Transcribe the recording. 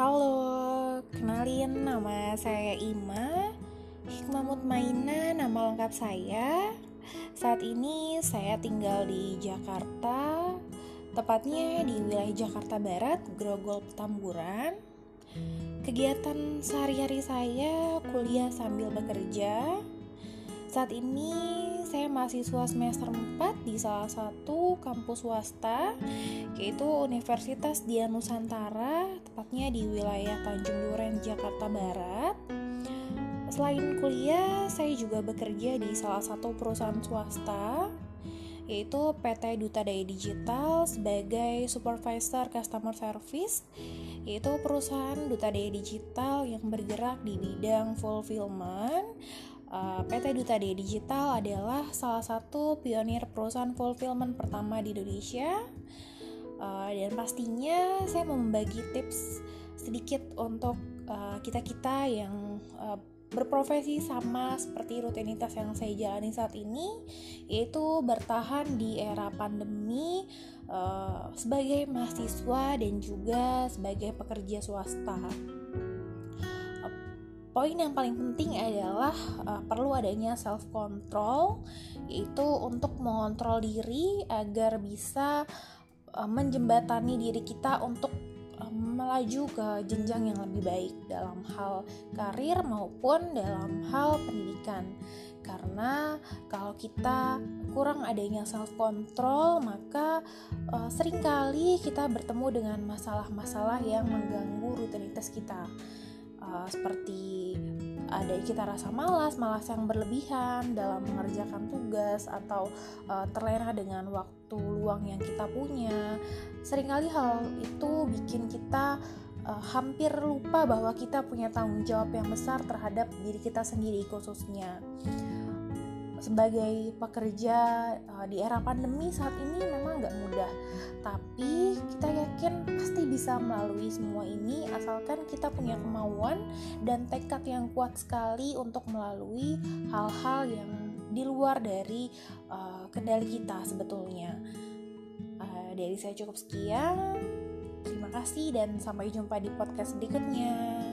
Halo, kenalin nama saya Ima. Hikmamut Maina, nama lengkap saya. Saat ini saya tinggal di Jakarta Tepatnya di wilayah Jakarta Barat, Grogol Petamburan. Kegiatan sehari-hari saya kuliah sambil bekerja saat ini saya mahasiswa semester 4 di salah satu kampus swasta yaitu Universitas Dian Nusantara, tepatnya di wilayah Tanjung Duren, Jakarta Barat. Selain kuliah, saya juga bekerja di salah satu perusahaan swasta yaitu PT Duta Daya Digital sebagai Supervisor Customer Service yaitu perusahaan Duta Daya Digital yang bergerak di bidang fulfillment PT Duta Daya Digital adalah salah satu pionir perusahaan fulfillment pertama di Indonesia. Uh, dan pastinya saya mau membagi tips sedikit untuk uh, kita-kita yang berprofesi sama seperti rutinitas yang saya jalani saat ini, yaitu bertahan di era pandemi sebagai mahasiswa dan juga sebagai pekerja swasta poin yang paling penting adalah uh, perlu adanya self control yaitu untuk mengontrol diri agar bisa uh, menjembatani diri kita untuk uh, melaju ke jenjang yang lebih baik dalam hal karir maupun dalam hal pendidikan. Karena kalau kita kurang adanya self control maka uh, sering kali kita bertemu dengan masalah-masalah yang mengganggu rutinitas kita uh, seperti ada kita rasa malas, malas yang berlebihan dalam mengerjakan tugas atau uh, terlena dengan waktu luang yang kita punya. Seringkali hal itu bikin kita uh, hampir lupa bahwa kita punya tanggung jawab yang besar terhadap diri kita sendiri khususnya sebagai pekerja uh, di era pandemi saat ini memang nggak mudah bisa melalui semua ini asalkan kita punya kemauan dan tekad yang kuat sekali untuk melalui hal-hal yang di luar dari uh, kendali kita sebetulnya. Uh, dari saya cukup sekian. Terima kasih dan sampai jumpa di podcast berikutnya